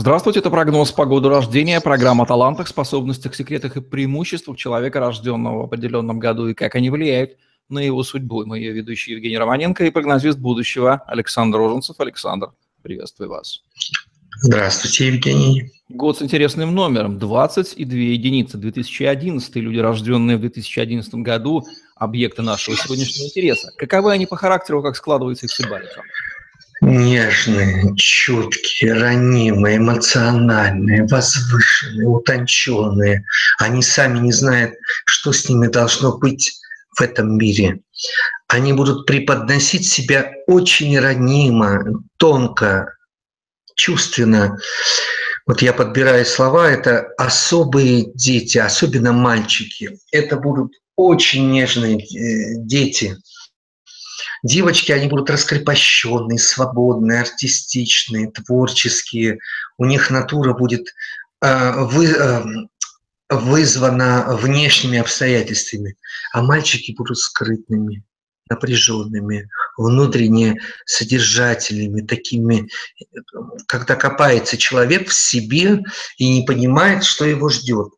Здравствуйте, это прогноз по году рождения, программа о талантах, способностях, секретах и преимуществах человека, рожденного в определенном году, и как они влияют на его судьбу. Мы ее ведущий Евгений Романенко и прогнозист будущего Александр Роженцев. Александр, приветствую вас. Здравствуйте, Евгений. Год с интересным номером. 22 единицы. 2011. Люди, рожденные в 2011 году, объекты нашего сегодняшнего интереса. Каковы они по характеру, как складывается их судьба, Александр? Нежные, чуткие, ранимые, эмоциональные, возвышенные, утонченные. Они сами не знают, что с ними должно быть в этом мире. Они будут преподносить себя оченьранимо, тонко, чувственно. Вот я подбираю слова, это особые дети, особенно мальчики. Это будут очень нежные э, дети. Девочки, они будут раскрепощенные, свободные, артистичные, творческие. У них натура будет э, вы, э, вызвана внешними обстоятельствами, а мальчики будут скрытными, напряженными, внутренне содержательными, такими, когда копается человек в себе и не понимает, что его ждет.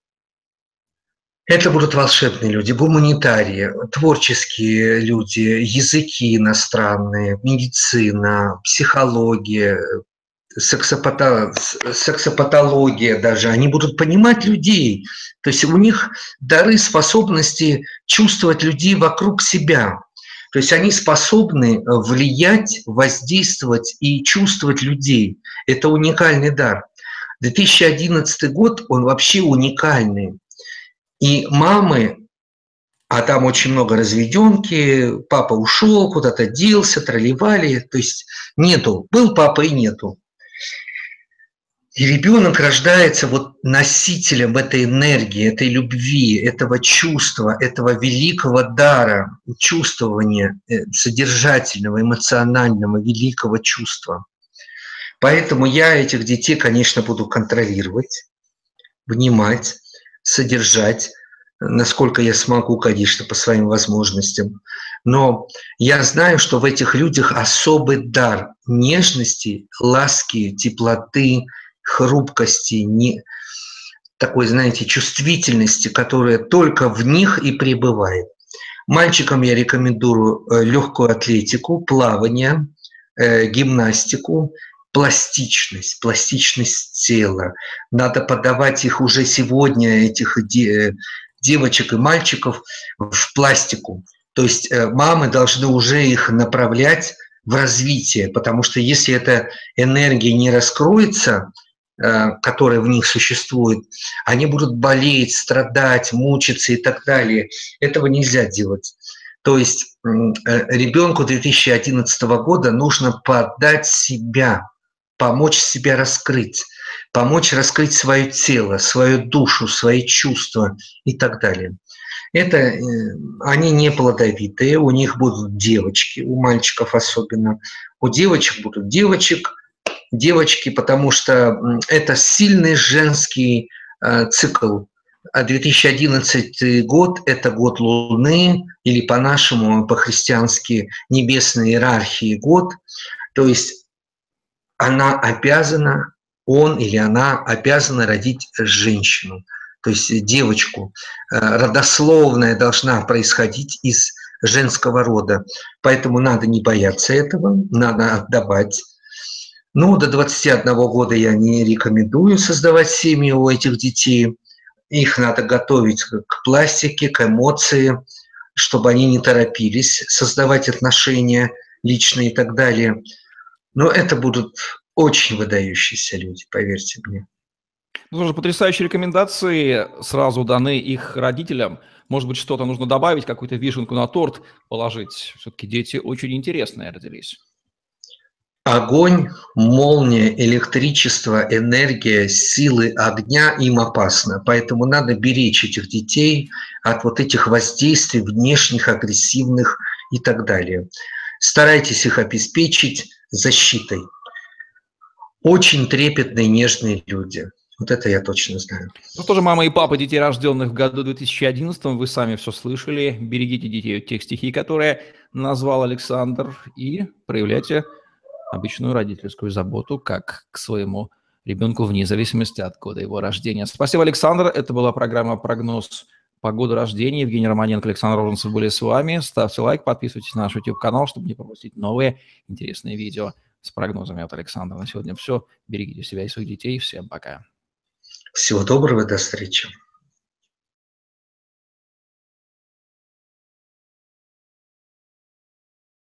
Это будут волшебные люди, гуманитарии, творческие люди, языки иностранные, медицина, психология, сексопато... сексопатология даже. Они будут понимать людей. То есть у них дары, способности чувствовать людей вокруг себя. То есть они способны влиять, воздействовать и чувствовать людей. Это уникальный дар. 2011 год, он вообще уникальный. И мамы, а там очень много разведенки, папа ушел, куда-то делся, тролливали, то есть нету, был папа и нету. И ребенок рождается вот носителем этой энергии, этой любви, этого чувства, этого великого дара, чувствования, э, содержательного, эмоционального, великого чувства. Поэтому я этих детей, конечно, буду контролировать, внимать, содержать, насколько я смогу, конечно, по своим возможностям. Но я знаю, что в этих людях особый дар нежности, ласки, теплоты, хрупкости, не, такой, знаете, чувствительности, которая только в них и пребывает. Мальчикам я рекомендую э, легкую атлетику, плавание, э, гимнастику, пластичность, пластичность тела. Надо подавать их уже сегодня, этих девочек и мальчиков, в пластику. То есть э, мамы должны уже их направлять в развитие, потому что если эта энергия не раскроется, э, которая в них существует, они будут болеть, страдать, мучиться и так далее. Этого нельзя делать. То есть э, ребенку 2011 года нужно подать себя, помочь себя раскрыть, помочь раскрыть свое тело, свою душу, свои чувства и так далее. Это э, они не плодовитые, у них будут девочки, у мальчиков особенно. У девочек будут девочек, девочки, потому что это сильный женский э, цикл. А 2011 год – это год Луны, или по-нашему, по-христиански, небесной иерархии год. То есть она обязана, он или она обязана родить женщину, то есть девочку. Э, родословная должна происходить из женского рода. Поэтому надо не бояться этого, надо отдавать. Ну, до 21 года я не рекомендую создавать семьи у этих детей. Их надо готовить к пластике, к эмоции, чтобы они не торопились создавать отношения личные и так далее. Но это будут очень выдающиеся люди, поверьте мне. Ну, тоже потрясающие рекомендации сразу даны их родителям. Может быть, что-то нужно добавить, какую-то вишенку на торт положить. Все-таки дети очень интересные родились. Огонь, молния, электричество, энергия, силы огня им опасно. Поэтому надо беречь этих детей от вот этих воздействий внешних, агрессивных и так далее. Старайтесь их обеспечить защитой. Очень трепетные, нежные люди. Вот это я точно знаю. Ну, тоже мама и папа детей, рожденных в году 2011, вы сами все слышали. Берегите детей от тех стихий, которые назвал Александр, и проявляйте обычную родительскую заботу как к своему ребенку вне зависимости от года его рождения. Спасибо, Александр. Это была программа «Прогноз по году рождения». Евгений Романенко, Александр Розенцев были с вами. Ставьте лайк, подписывайтесь на наш YouTube-канал, чтобы не пропустить новые интересные видео с прогнозами от Александра. На сегодня все. Берегите себя и своих детей. Всем пока. Всего доброго, до встречи.